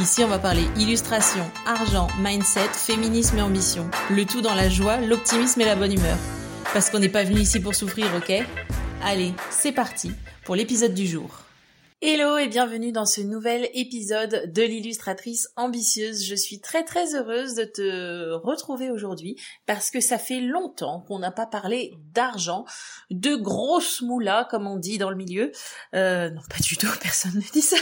Ici, on va parler illustration, argent, mindset, féminisme et ambition. Le tout dans la joie, l'optimisme et la bonne humeur. Parce qu'on n'est pas venu ici pour souffrir, ok? Allez, c'est parti pour l'épisode du jour. Hello et bienvenue dans ce nouvel épisode de l'illustratrice ambitieuse. Je suis très très heureuse de te retrouver aujourd'hui parce que ça fait longtemps qu'on n'a pas parlé d'argent, de grosses moulas comme on dit dans le milieu. Euh, non pas du tout, personne ne dit ça.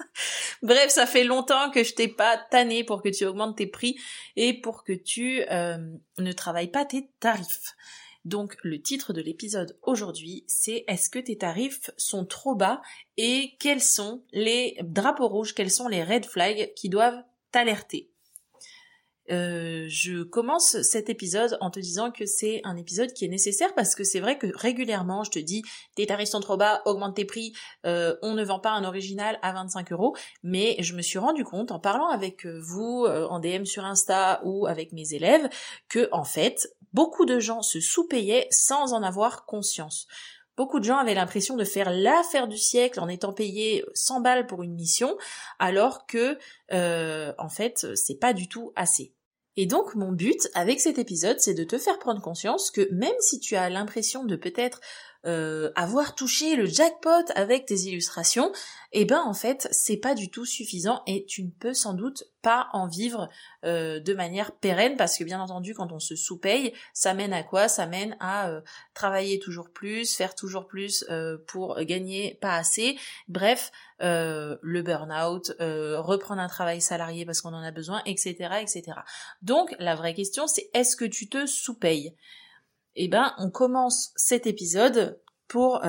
Bref, ça fait longtemps que je t'ai pas tanné pour que tu augmentes tes prix et pour que tu euh, ne travailles pas tes tarifs. Donc le titre de l'épisode aujourd'hui, c'est Est-ce que tes tarifs sont trop bas et quels sont les drapeaux rouges, quels sont les red flags qui doivent t'alerter? Euh, je commence cet épisode en te disant que c'est un épisode qui est nécessaire parce que c'est vrai que régulièrement je te dis tes tarifs sont trop bas, augmente tes prix, euh, on ne vend pas un original à 25 euros, mais je me suis rendu compte en parlant avec vous euh, en DM sur Insta ou avec mes élèves que en fait beaucoup de gens se sous-payaient sans en avoir conscience. Beaucoup de gens avaient l'impression de faire l'affaire du siècle en étant payés 100 balles pour une mission, alors que, en fait, c'est pas du tout assez. Et donc mon but avec cet épisode, c'est de te faire prendre conscience que même si tu as l'impression de peut-être euh, avoir touché le jackpot avec tes illustrations, eh ben en fait c'est pas du tout suffisant et tu ne peux sans doute pas en vivre euh, de manière pérenne parce que bien entendu quand on se sous-paye, ça mène à quoi? Ça mène à euh, travailler toujours plus, faire toujours plus pour gagner pas assez. Bref, le burn-out, reprendre un travail salarié parce qu'on en a besoin, etc., etc. Donc la vraie question c'est est-ce que tu te sous-payes? Eh ben, on commence cet épisode pour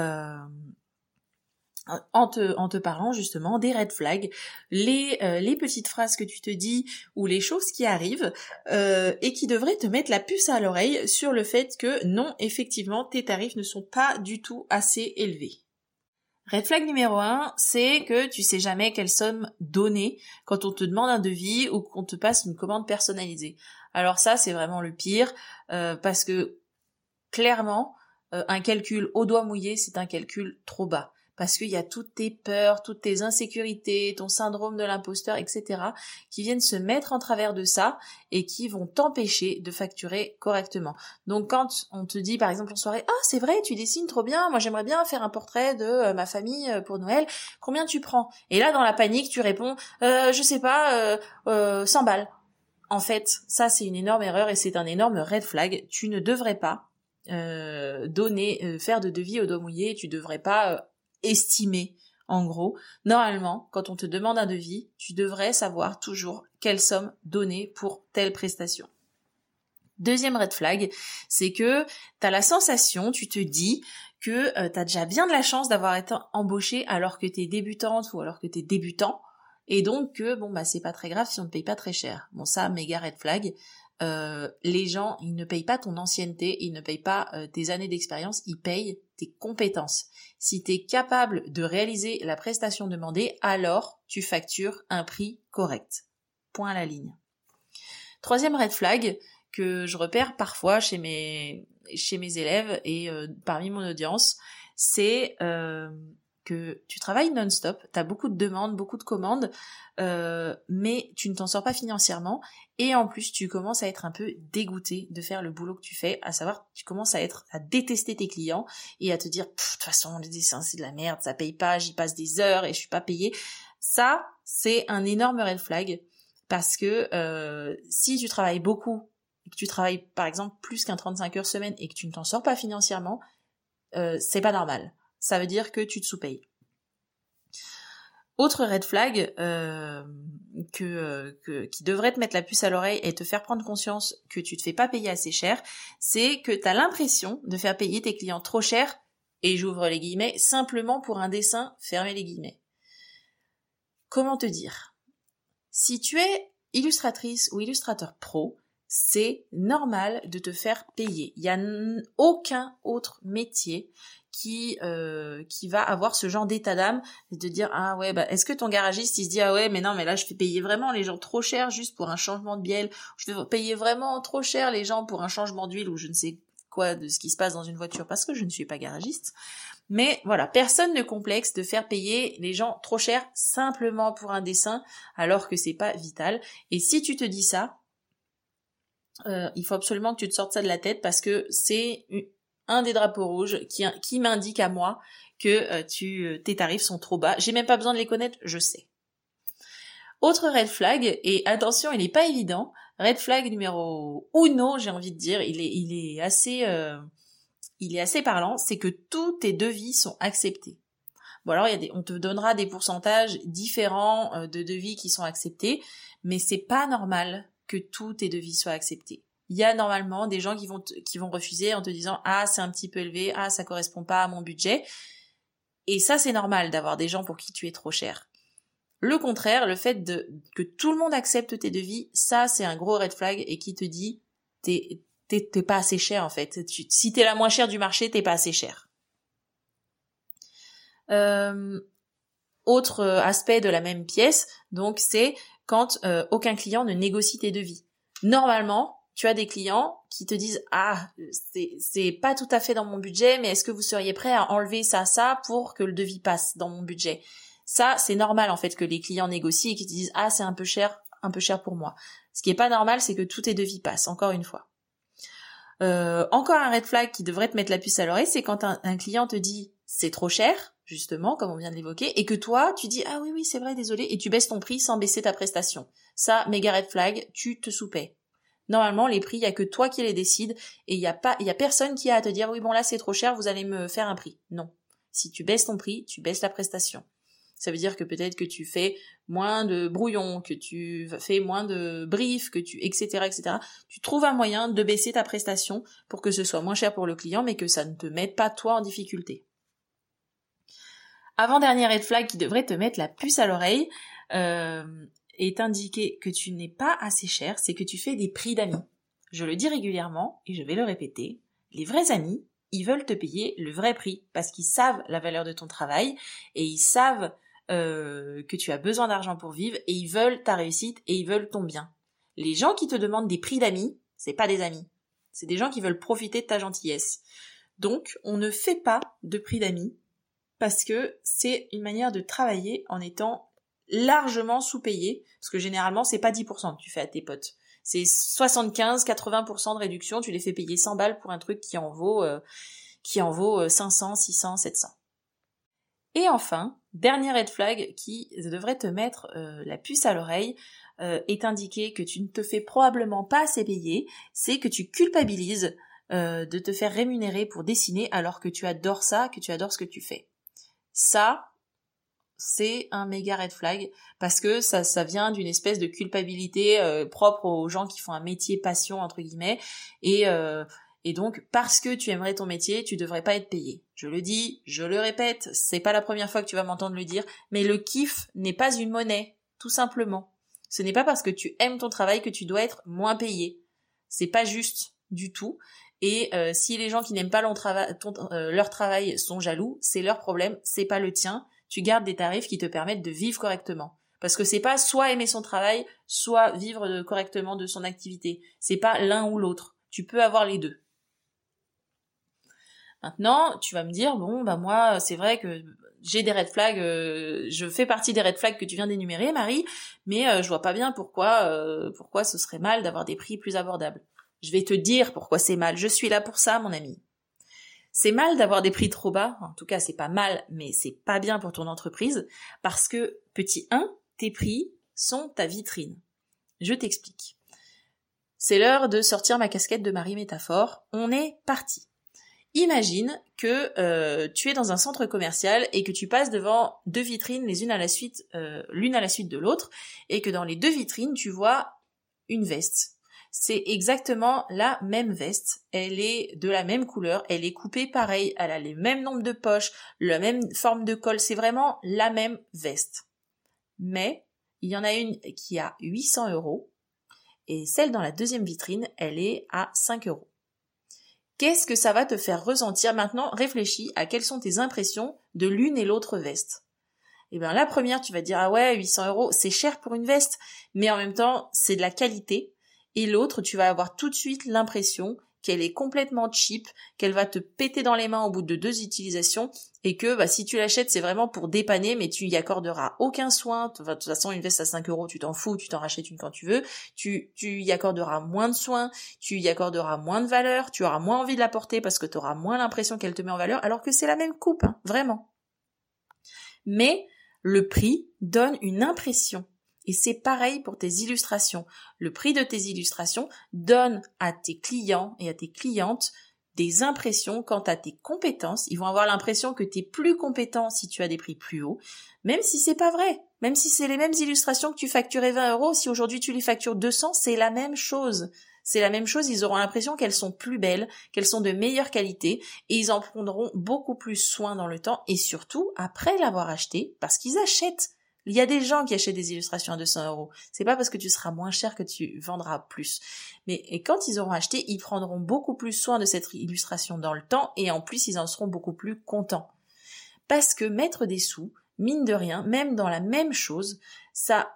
euh, en te, en te parlant justement des red flags, les, euh, les petites phrases que tu te dis ou les choses qui arrivent euh, et qui devraient te mettre la puce à l'oreille sur le fait que non, effectivement, tes tarifs ne sont pas du tout assez élevés. Red flag numéro un, c'est que tu sais jamais quelle somme donner quand on te demande un devis ou qu'on te passe une commande personnalisée. Alors ça, c'est vraiment le pire parce que clairement, euh, un calcul au doigt mouillé, c'est un calcul trop bas. Parce qu'il y a toutes tes peurs, toutes tes insécurités, ton syndrome de l'imposteur, etc., qui viennent se mettre en travers de ça et qui vont t'empêcher de facturer correctement. Donc quand on te dit par exemple en soirée, ah c'est vrai, tu dessines trop bien, moi j'aimerais bien faire un portrait de euh, ma famille euh, pour Noël, combien tu prends? Et là dans la panique tu réponds, je sais pas, euh, 100 balles. En fait, ça c'est une énorme erreur et c'est un énorme red flag. Tu ne devrais pas euh, donner, euh, faire de devis au doigt mouillé, tu devrais pas euh, estimer. En gros, normalement, quand on te demande un devis, tu devrais savoir toujours quelle somme donner pour telle prestation. Deuxième red flag, c'est que tu as la sensation, tu te dis que tu as déjà bien de la chance d'avoir été embauché alors que tu es débutante ou alors que tu es débutant et donc que bon bah c'est pas très grave si on ne paye pas très cher. Bon ça méga red flag. Euh, les gens, ils ne payent pas ton ancienneté, ils ne payent pas euh, tes années d'expérience, ils payent tes compétences. Si tu es capable de réaliser la prestation demandée, alors tu factures un prix correct. Point à la ligne. Troisième red flag que je repère parfois chez mes, chez mes élèves et euh, parmi mon audience, c'est que tu travailles non-stop, tu as beaucoup de demandes, beaucoup de commandes, euh, mais tu ne t'en sors pas financièrement, et en plus tu commences à être un peu dégoûté de faire le boulot que tu fais, à savoir tu commences à être à détester tes clients et à te dire de toute façon les dessins c'est de la merde, ça paye pas, j'y passe des heures et je suis pas payé. Ça c'est un énorme red flag parce que euh, si tu travailles beaucoup que tu travailles par exemple plus qu'un 35 heures semaine et que tu ne t'en sors pas financièrement, euh, c'est pas normal ça veut dire que tu te sous-payes. Autre red flag euh, euh, qui devrait te mettre la puce à l'oreille et te faire prendre conscience que tu te fais pas payer assez cher, c'est que tu as l'impression de faire payer tes clients trop cher, et j'ouvre les guillemets, simplement pour un dessin, fermez les guillemets. Comment te dire? Si tu es illustratrice ou illustrateur pro, c'est normal de te faire payer. Il n'y a aucun autre métier qui euh, qui va avoir ce genre d'état d'âme de dire ah ouais bah est-ce que ton garagiste il se dit ah ouais mais non mais là je fais payer vraiment les gens trop cher juste pour un changement de bielle je vais payer vraiment trop cher les gens pour un changement d'huile ou je ne sais quoi de ce qui se passe dans une voiture parce que je ne suis pas garagiste. Mais voilà personne ne complexe de faire payer les gens trop cher simplement pour un dessin alors que c'est pas vital. Et si tu te dis ça euh, il faut absolument que tu te sortes ça de la tête parce que c'est un des drapeaux rouges qui, m'indique à moi que euh, tu, euh, tes tarifs sont trop bas. J'ai même pas besoin de les connaître, je sais. Autre red flag, et attention, il n'est pas évident. Red flag numéro uno, j'ai envie de dire, il est, il est assez, parlant, c'est que tous tes devis sont acceptés. Bon alors, on te donnera des pourcentages différents de devis qui sont acceptés, mais c'est pas normal que tous tes devis soient acceptés. Il y a normalement des gens qui vont, qui vont refuser en te disant ah c'est un petit peu élevé, ah ça correspond pas à mon budget. Et ça c'est normal d'avoir des gens pour qui tu es trop cher. Le contraire, le fait de que tout le monde accepte tes devis, ça c'est un gros red flag et qui te dit t'es t'es pas assez cher en fait. Tu, si t'es la moins chère du marché, t'es pas assez cher. Euh, autre aspect de la même pièce, donc c'est quand euh, aucun client ne négocie tes devis. Normalement, tu as des clients qui te disent ah c'est pas tout à fait dans mon budget, mais est-ce que vous seriez prêt à enlever ça ça pour que le devis passe dans mon budget? Ça c'est normal en fait que les clients négocient et qu'ils te disent ah c'est un peu cher un peu cher pour moi. Ce qui est pas normal c'est que tous tes devis passent. Encore une fois. Euh, encore un red flag qui devrait te mettre la puce à l'oreille, c'est quand un client te dit c'est trop cher, justement, comme on vient de l'évoquer, et que toi, tu dis, ah oui, oui, c'est vrai, désolé, et tu baisses ton prix sans baisser ta prestation. Ça, méga red flag, tu te soupais. Normalement, les prix, il y a que toi qui les décides, et il y a pas, y a personne qui a à te dire, oui, bon, là, c'est trop cher, vous allez me faire un prix. Non. Si tu baisses ton prix, tu baisses la prestation. Ça veut dire que peut-être que tu fais moins de brouillons, que tu fais moins de briefs, que tu, etc., etc. Tu trouves un moyen de baisser ta prestation pour que ce soit moins cher pour le client, mais que ça ne te mette pas toi en difficulté. Avant-dernier red flag qui devrait te mettre la puce à l'oreille euh, est indiqué que tu n'es pas assez cher, c'est que tu fais des prix d'amis. Je le dis régulièrement et je vais le répéter. Les vrais amis, ils veulent te payer le vrai prix parce qu'ils savent la valeur de ton travail et ils savent euh, que tu as besoin d'argent pour vivre et ils veulent ta réussite et ils veulent ton bien. Les gens qui te demandent des prix d'amis, c'est pas des amis. C'est des gens qui veulent profiter de ta gentillesse. Donc, on ne fait pas de prix d'amis parce que c'est une manière de travailler en étant largement sous-payé, parce que généralement c'est pas 10% que tu fais à tes potes. C'est 75-80% de réduction, tu les fais payer 100 balles pour un truc qui en vaut, euh, qui en vaut 500, 600, 700. Et enfin, dernier red flag qui devrait te mettre euh, la puce à l'oreille, euh, est indiqué que tu ne te fais probablement pas assez payer, c'est que tu culpabilises de te faire rémunérer pour dessiner alors que tu adores ça, que tu adores ce que tu fais. Ça, c'est un méga red flag parce que ça, ça vient d'une espèce de culpabilité euh, propre aux gens qui font un métier passion entre guillemets et euh, et donc parce que tu aimerais ton métier, tu devrais pas être payé. Je le dis, je le répète, c'est pas la première fois que tu vas m'entendre le dire, mais le kiff n'est pas une monnaie, tout simplement. Ce n'est pas parce que tu aimes ton travail que tu dois être moins payé. C'est pas juste du tout. Et euh, si les gens qui n'aiment pas euh, leur travail sont jaloux, c'est leur problème, c'est pas le tien. Tu gardes des tarifs qui te permettent de vivre correctement. Parce que c'est pas soit aimer son travail, soit vivre correctement de son activité. C'est pas l'un ou l'autre. Tu peux avoir les deux. Maintenant, tu vas me dire, bon, bah moi, c'est vrai que j'ai des red flags, euh, je fais partie des red flags que tu viens d'énumérer, Marie, mais je vois pas bien pourquoi, pourquoi ce serait mal d'avoir des prix plus abordables. Je vais te dire pourquoi c'est mal. Je suis là pour ça, mon ami. C'est mal d'avoir des prix trop bas. En tout cas, c'est pas mal, mais c'est pas bien pour ton entreprise parce que, petit 1, tes prix sont ta vitrine. Je t'explique. C'est l'heure de sortir ma casquette de Marie Métaphore. On est parti. Imagine que euh, tu es dans un centre commercial et que tu passes devant deux vitrines les unes à la suite, euh, l'une à la suite de l'autre, et que dans les deux vitrines tu vois une veste c'est exactement la même veste. Elle est de la même couleur, elle est coupée pareil, elle a le même nombre de poches, la même forme de col, c'est vraiment la même veste. Mais il y en a une qui a 800 euros et celle dans la deuxième vitrine, elle est à 5 euros. Qu'est-ce que ça va te faire ressentir? Maintenant Réfléchis à quelles sont tes impressions de l'une et l'autre veste. Eh bien, la première, tu vas dire, ah ouais, 800 euros, c'est cher pour une veste, mais en même temps, c'est de la qualité. Et l'autre, tu vas avoir tout de suite l'impression qu'elle est complètement cheap, qu'elle va te péter dans les mains au bout de deux utilisations et que bah, si tu l'achètes c'est vraiment pour dépanner mais tu y accorderas aucun soin. de toute façon une veste à 5 euros tu t'en fous, tu t'en rachètes une quand tu veux. Tu, y accorderas moins de soins, tu y accorderas moins de valeur, tu auras moins envie de la porter parce que tu auras moins l'impression qu'elle te met en valeur alors que c'est la même coupe, hein, vraiment. Mais le prix donne une impression et c'est pareil pour tes illustrations. Le prix de tes illustrations donne à tes clients et à tes clientes des impressions quant à tes compétences. Ils vont avoir l'impression que tu es plus compétent si tu as des prix plus hauts, même si c'est pas vrai. Même si c'est les mêmes illustrations que tu facturais 20 euros, si aujourd'hui tu les factures 200, c'est la même chose. C'est la même chose, ils auront l'impression qu'elles sont plus belles, qu'elles sont de meilleure qualité, et ils en prendront beaucoup plus soin dans le temps, et surtout après l'avoir acheté, parce qu'ils achètent. Il y a des gens qui achètent des illustrations à 200 euros. C'est pas parce que tu seras moins cher que tu vendras plus. Mais quand ils auront acheté, ils prendront beaucoup plus soin de cette illustration dans le temps et en plus ils en seront beaucoup plus contents. Parce que mettre des sous, mine de rien, même dans la même chose, ça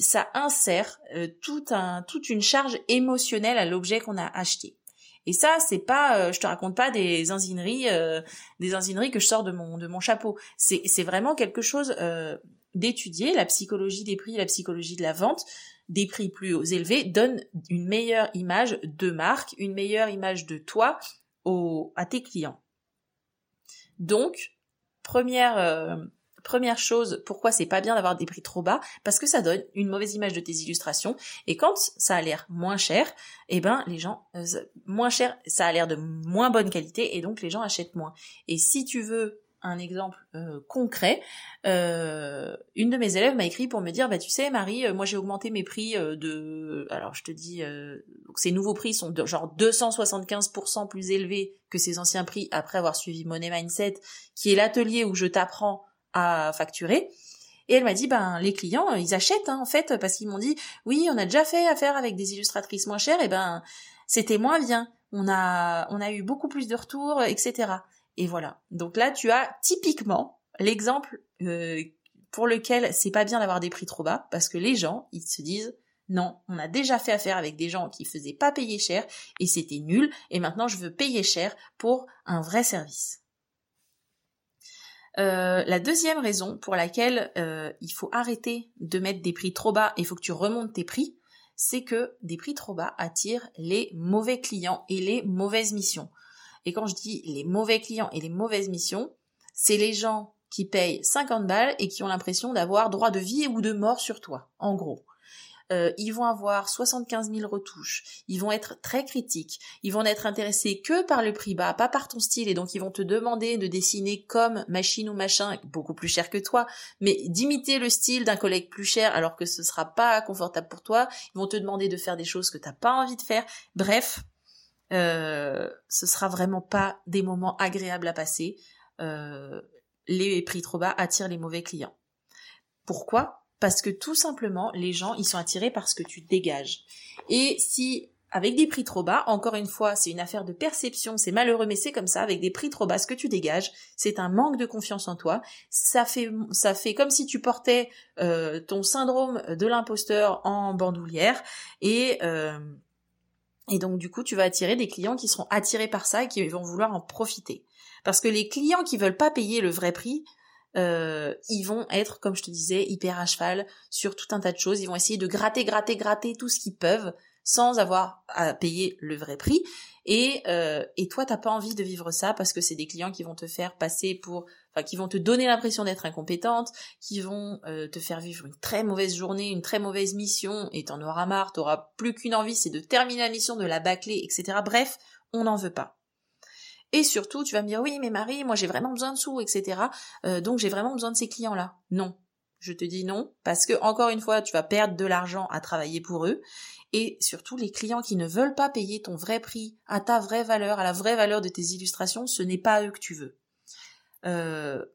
ça insère euh, tout un, toute une charge émotionnelle à l'objet qu'on a acheté. Et ça, c'est pas, euh, je te raconte pas des enzineries, euh, des enzineries que je sors de mon chapeau. C'est c'est vraiment quelque chose d'étudier la psychologie des prix, la psychologie de la vente, des prix plus élevés donne une meilleure image de marque, une meilleure image de toi au, à tes clients. Donc, première euh, première chose, pourquoi c'est pas bien d'avoir des prix trop bas? Parce que ça donne une mauvaise image de tes illustrations. Et quand ça a l'air moins cher, eh ben les gens euh, moins cher, ça a l'air de moins bonne qualité et donc les gens achètent moins. Et si tu veux un exemple euh, concret. Euh, une de mes élèves m'a écrit pour me dire, bah tu sais Marie, euh, moi j'ai augmenté mes prix de, alors je te dis, ces nouveaux prix sont de genre 275% plus élevés que ces anciens prix après avoir suivi Money Mindset, qui est l'atelier où je t'apprends à facturer. Et elle m'a dit, ben les clients, ils achètent hein, en fait parce qu'ils m'ont dit, oui, on a déjà fait affaire avec des illustratrices moins chères, et ben c'était moins bien. On a, on a eu beaucoup plus de retours, etc. Et voilà. Donc là, tu as typiquement l'exemple euh, pour lequel c'est pas bien d'avoir des prix trop bas, parce que les gens, ils se disent non, on a déjà fait affaire avec des gens qui faisaient pas payer cher et c'était nul, et maintenant je veux payer cher pour un vrai service. Euh, la deuxième raison pour laquelle euh, il faut arrêter de mettre des prix trop bas et il faut que tu remontes tes prix, c'est que des prix trop bas attirent les mauvais clients et les mauvaises missions. Et quand je dis les mauvais clients et les mauvaises missions, c'est les gens qui payent 50 balles et qui ont l'impression d'avoir droit de vie ou de mort sur toi, en gros. Euh, ils vont avoir 75 000 retouches, ils vont être très critiques, ils vont n'être intéressés que par le prix bas, pas par ton style, et donc ils vont te demander de dessiner comme machine ou machin, beaucoup plus cher que toi, mais d'imiter le style d'un collègue plus cher alors que ce sera pas confortable pour toi, ils vont te demander de faire des choses que t'as pas envie de faire, bref, euh, ce sera vraiment pas des moments agréables à passer. Euh, les prix trop bas attirent les mauvais clients. Pourquoi? Parce que tout simplement, les gens, ils sont attirés par ce que tu dégages. Et si avec des prix trop bas, encore une fois, c'est une affaire de perception, c'est malheureux, mais c'est comme ça, avec des prix trop bas, ce que tu dégages, c'est un manque de confiance en toi. Ça fait, ça fait comme si tu portais euh, ton syndrome de l'imposteur en bandoulière et et donc du coup, tu vas attirer des clients qui seront attirés par ça et qui vont vouloir en profiter. Parce que les clients qui veulent pas payer le vrai prix, euh, ils vont être, comme je te disais, hyper à cheval sur tout un tas de choses. Ils vont essayer de gratter, gratter, gratter tout ce qu'ils peuvent sans avoir à payer le vrai prix. Et, euh, et toi, t'as pas envie de vivre ça parce que c'est des clients qui vont te faire passer pour, enfin, qui vont te donner l'impression d'être incompétente, qui vont euh, te faire vivre une très mauvaise journée, une très mauvaise mission, et t'en auras marre, t'auras plus qu'une envie, c'est de terminer la mission, de la bâcler, etc. Bref, on n'en veut pas. Et surtout, tu vas me dire, oui, mais Marie, moi j'ai vraiment besoin de sous, etc. Euh, donc j'ai vraiment besoin de ces clients-là. Non. Je te dis non, parce que encore une fois, tu vas perdre de l'argent à travailler pour eux, et surtout les clients qui ne veulent pas payer ton vrai prix, à ta vraie valeur, à la vraie valeur de tes illustrations, ce n'est pas eux que tu veux. Euh,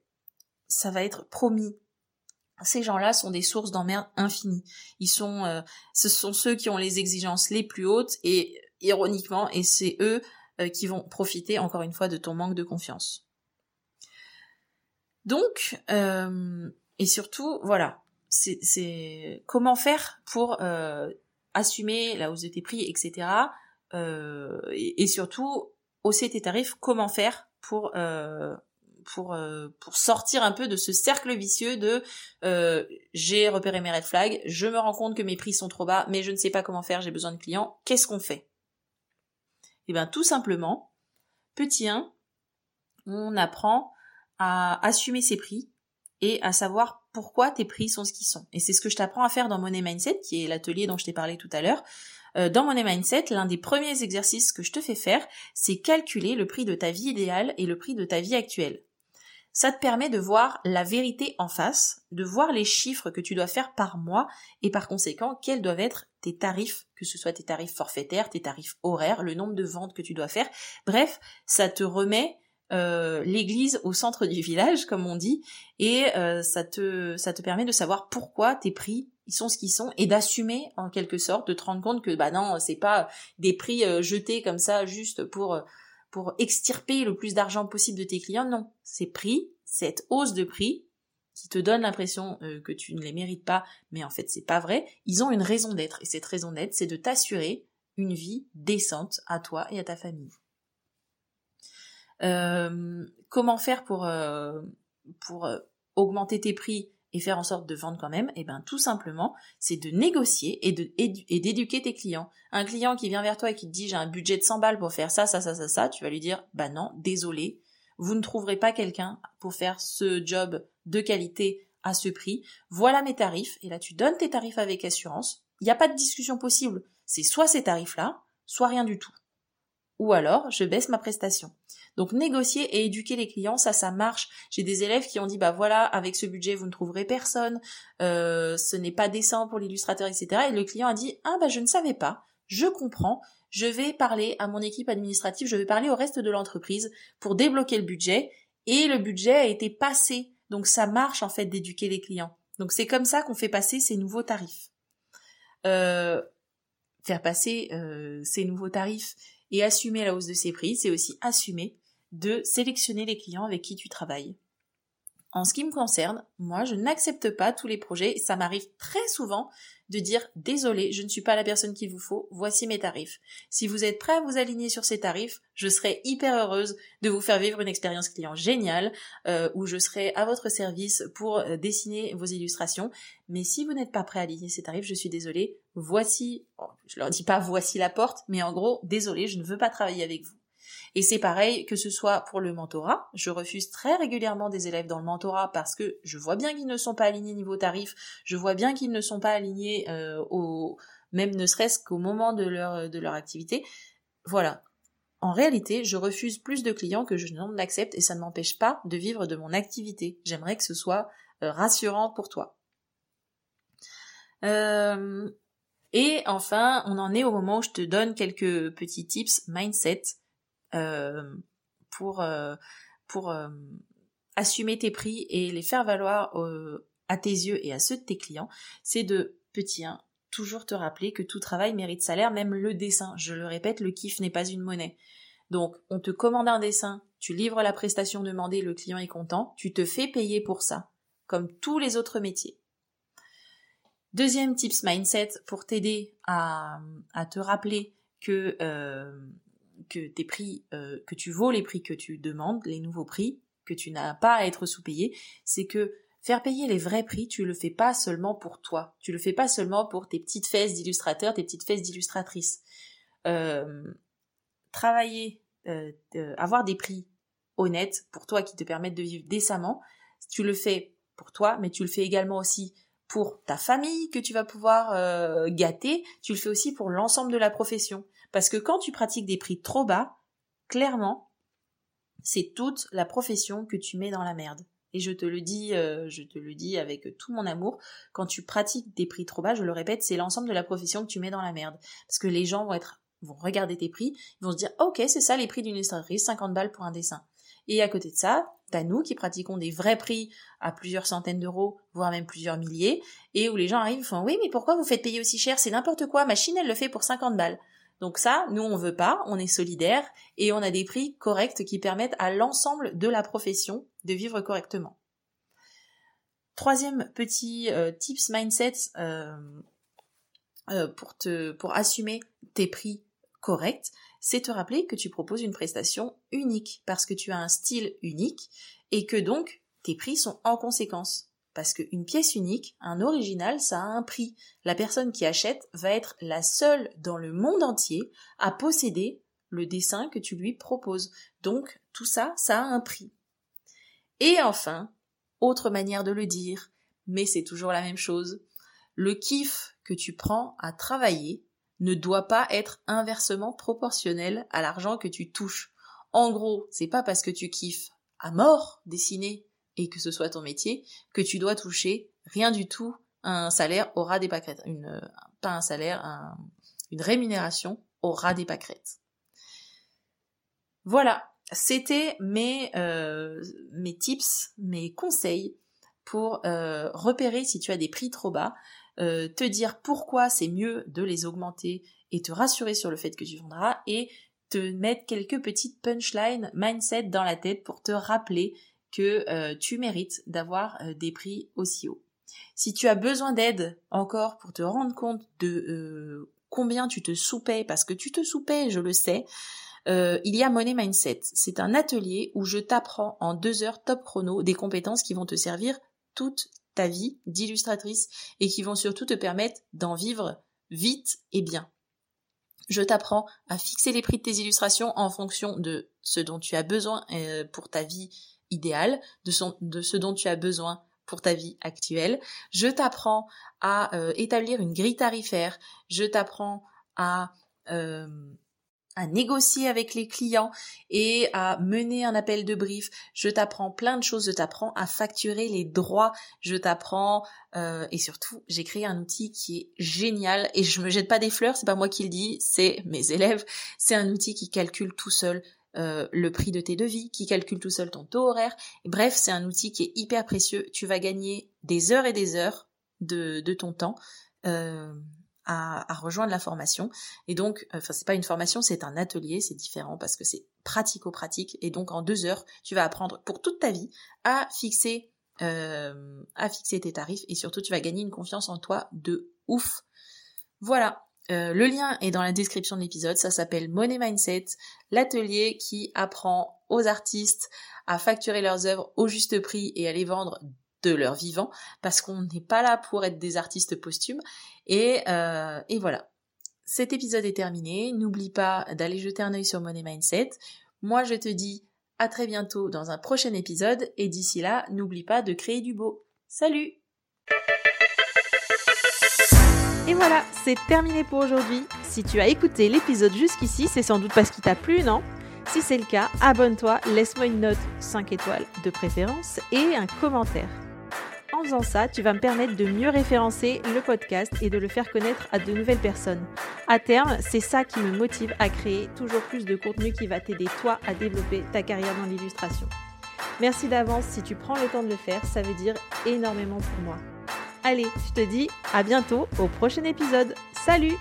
ça va être promis. ces gens-là sont des sources d'emmerde infinies. Ils sont, euh, ce sont ceux qui ont les exigences les plus hautes et ironiquement, et c'est eux euh, qui vont profiter encore une fois de ton manque de confiance. Donc, et surtout, voilà, c'est comment faire pour assumer la hausse de tes prix, etc. Et, et, surtout, hausser tes tarifs, comment faire pour pour euh, pour sortir un peu de ce cercle vicieux de euh, j'ai repéré mes red flags, je me rends compte que mes prix sont trop bas, mais je ne sais pas comment faire, j'ai besoin de clients. Qu'est-ce qu'on fait? Eh bien, tout simplement, petit 1, on apprend à assumer ses prix et à savoir pourquoi tes prix sont ce qu'ils sont. Et c'est ce que je t'apprends à faire dans Money Mindset, qui est l'atelier dont je t'ai parlé tout à l'heure. Euh, dans Money Mindset, l'un des premiers exercices que je te fais faire, c'est calculer le prix de ta vie idéale et le prix de ta vie actuelle ça te permet de voir la vérité en face, de voir les chiffres que tu dois faire par mois et par conséquent quels doivent être tes tarifs, que ce soit tes tarifs forfaitaires, tes tarifs horaires, le nombre de ventes que tu dois faire. Bref, ça te remet euh, l'église au centre du village, comme on dit, et euh, ça te ça te permet de savoir pourquoi tes prix ils sont ce qu'ils sont et d'assumer en quelque sorte, de te rendre compte que bah non, c'est pas des prix euh, jetés comme ça juste pour pour extirper le plus d'argent possible de tes clients. Non, ces prix, cette hausse de prix qui te donne l'impression euh, que tu ne les mérites pas, mais en fait c'est pas vrai, ils ont une raison d'être et cette raison d'être c'est de t'assurer une vie décente à toi et à ta famille. Euh, comment faire pour, euh, pour augmenter tes prix et faire en sorte de vendre quand même, eh ben tout simplement, c'est de négocier et et d'éduquer tes clients. Un client qui vient vers toi et qui te dit j'ai un budget de 100 balles pour faire ça, ça, ça, ça, ça, tu vas lui dire bah non, désolé, vous ne trouverez pas quelqu'un pour faire ce job de qualité à ce prix. Voilà mes tarifs et là tu donnes tes tarifs avec assurance. Il n'y a pas de discussion possible. C'est soit ces tarifs-là, soit rien du tout. Ou alors je baisse ma prestation. Donc négocier et éduquer les clients, ça, ça marche. J'ai des élèves qui ont dit, bah voilà, avec ce budget, vous ne trouverez personne, euh, ce n'est pas décent pour l'illustrateur, etc. Et le client a dit, ah bah je ne savais pas, je comprends, je vais parler à mon équipe administrative, je vais parler au reste de l'entreprise pour débloquer le budget. Et le budget a été passé. Donc ça marche en fait d'éduquer les clients. Donc c'est comme ça qu'on fait passer ces nouveaux tarifs. Euh, faire passer euh, ces nouveaux tarifs et assumer la hausse de ses prix, c'est aussi assumer de sélectionner les clients avec qui tu travailles. En ce qui me concerne, moi, je n'accepte pas tous les projets et ça m'arrive très souvent de dire désolé, je ne suis pas la personne qu'il vous faut, voici mes tarifs. Si vous êtes prêt à vous aligner sur ces tarifs, je serai hyper heureuse de vous faire vivre une expérience client géniale euh, où je serai à votre service pour euh, dessiner vos illustrations. Mais si vous n'êtes pas prêt à aligner ces tarifs, je suis désolée, voici, je leur dis pas voici la porte, mais en gros, désolé, je ne veux pas travailler avec vous. Et c'est pareil que ce soit pour le mentorat. Je refuse très régulièrement des élèves dans le mentorat parce que je vois bien qu'ils ne sont pas alignés niveau tarif, je vois bien qu'ils ne sont pas alignés euh, au même ne serait-ce qu'au moment de leur, de leur activité. Voilà. En réalité, je refuse plus de clients que je n'en accepte et ça ne m'empêche pas de vivre de mon activité. J'aimerais que ce soit euh, rassurant pour toi. Euh, et enfin, on en est au moment où je te donne quelques petits tips mindset pour, euh, pour euh, assumer tes prix et les faire valoir à tes yeux et à ceux de tes clients, c'est de, petit 1, toujours te rappeler que tout travail mérite salaire, même le dessin. Je le répète, le kiff n'est pas une monnaie. Donc, on te commande un dessin, tu livres la prestation demandée, le client est content, tu te fais payer pour ça, comme tous les autres métiers. Deuxième tips mindset pour t'aider à, te rappeler que euh, euh, que tu vaux les prix que tu demandes, les nouveaux prix, que tu n'as pas à être sous-payé, c'est que faire payer les vrais prix, tu le fais pas seulement pour toi, tu le fais pas seulement pour tes petites fesses d'illustrateur, tes petites fesses d'illustratrice. Euh, travailler, euh, avoir des prix honnêtes pour toi qui te permettent de vivre décemment, tu le fais pour toi, mais tu le fais également aussi pour ta famille que tu vas pouvoir gâter, tu le fais aussi pour l'ensemble de la profession. Parce que quand tu pratiques des prix trop bas, clairement, c'est toute la profession que tu mets dans la merde. Et je te le dis, euh, je te le dis avec tout mon amour, quand tu pratiques des prix trop bas, je le répète, c'est l'ensemble de la profession que tu mets dans la merde. Parce que les gens vont vont regarder tes prix, ils vont se dire, ok, c'est ça les prix d'une illustratrice, 50 balles pour un dessin. Et à côté de ça, T'as nous qui pratiquons des vrais prix à plusieurs centaines d'euros, voire même plusieurs milliers, et où les gens arrivent et font oui mais pourquoi vous faites payer aussi cher? C'est n'importe quoi, ma Chine elle le fait pour 50 balles. Donc ça, nous on veut pas, on est solidaire et on a des prix corrects qui permettent à l'ensemble de la profession de vivre correctement. Troisième petit euh, tips mindset euh, euh, pour te pour assumer tes prix corrects, c'est te rappeler que tu proposes une prestation unique parce que tu as un style unique et que donc tes prix sont en conséquence. Parce qu'une pièce unique, un original, ça a un prix. La personne qui achète va être la seule dans le monde entier à posséder le dessin que tu lui proposes. Donc tout ça, ça a un prix. Et enfin, autre manière de le dire, mais c'est toujours la même chose, le kiff que tu prends à travailler ne doit pas être inversement proportionnel à l'argent que tu touches. En gros, c'est pas parce que tu kiffes à mort dessiner et que ce soit ton métier que tu dois toucher rien du tout un salaire au ras des pâquerettes. Une, pas un salaire, une rémunération au ras des pâquerettes. Voilà, c'était mes, euh, mes tips, mes conseils pour euh, repérer si tu as des prix trop bas, euh, te dire pourquoi c'est mieux de les augmenter et te rassurer sur le fait que tu vendras et te mettre quelques petites punchlines mindset dans la tête pour te rappeler que euh, tu mérites d'avoir euh, des prix aussi hauts. Si tu as besoin d'aide encore pour te rendre compte de combien tu te soupais, parce que tu te soupais, je le sais, il y a Money Mindset. C'est un atelier où je t'apprends en deux heures top chrono des compétences qui vont te servir toute ta vie d'illustratrice et qui vont surtout te permettre d'en vivre vite et bien. Je t'apprends à fixer les prix de tes illustrations en fonction de ce dont tu as besoin euh, pour ta vie idéale, de, ce dont tu as besoin pour ta vie actuelle. Je t'apprends à euh, établir une grille tarifaire. Je t'apprends à euh, à négocier avec les clients et à mener un appel de brief. Je t'apprends plein de choses, je t'apprends à facturer les droits, je t'apprends euh, et surtout j'ai créé un outil qui est génial et je me jette pas des fleurs, c'est pas moi qui le dis, c'est mes élèves. C'est un outil qui calcule tout seul euh, le prix de tes devis, qui calcule tout seul ton taux horaire. Bref, c'est un outil qui est hyper précieux. Tu vas gagner des heures et des heures de, de ton temps. Euh, à, rejoindre la formation. Et donc, enfin, c'est pas une formation, c'est un atelier, c'est différent parce que c'est pratico-pratique. Et donc, en deux heures, tu vas apprendre pour toute ta vie à fixer, euh, à fixer tes tarifs et surtout, tu vas gagner une confiance en toi de ouf. Voilà. Euh, le lien est dans la description de l'épisode, ça s'appelle Money Mindset, l'atelier qui apprend aux artistes à facturer leurs œuvres au juste prix et à les vendre de leur vivant, parce qu'on n'est pas là pour être des artistes posthumes. Et, euh, et voilà. Cet épisode est terminé. N'oublie pas d'aller jeter un œil sur Money Mindset. Moi, je te dis à très bientôt dans un prochain épisode. Et d'ici là, n'oublie pas de créer du beau. Salut Et voilà, c'est terminé pour aujourd'hui. Si tu as écouté l'épisode jusqu'ici, c'est sans doute parce qu'il t'a plu, non? Si c'est le cas, abonne-toi, laisse-moi une note 5 étoiles de préférence et un commentaire. En faisant ça, tu vas me permettre de mieux référencer le podcast et de le faire connaître à de nouvelles personnes. À terme, c'est ça qui me motive à créer toujours plus de contenu qui va t'aider toi à développer ta carrière dans l'illustration. Merci d'avance si tu prends le temps de le faire, ça veut dire énormément pour moi. Allez, je te dis à bientôt au prochain épisode. Salut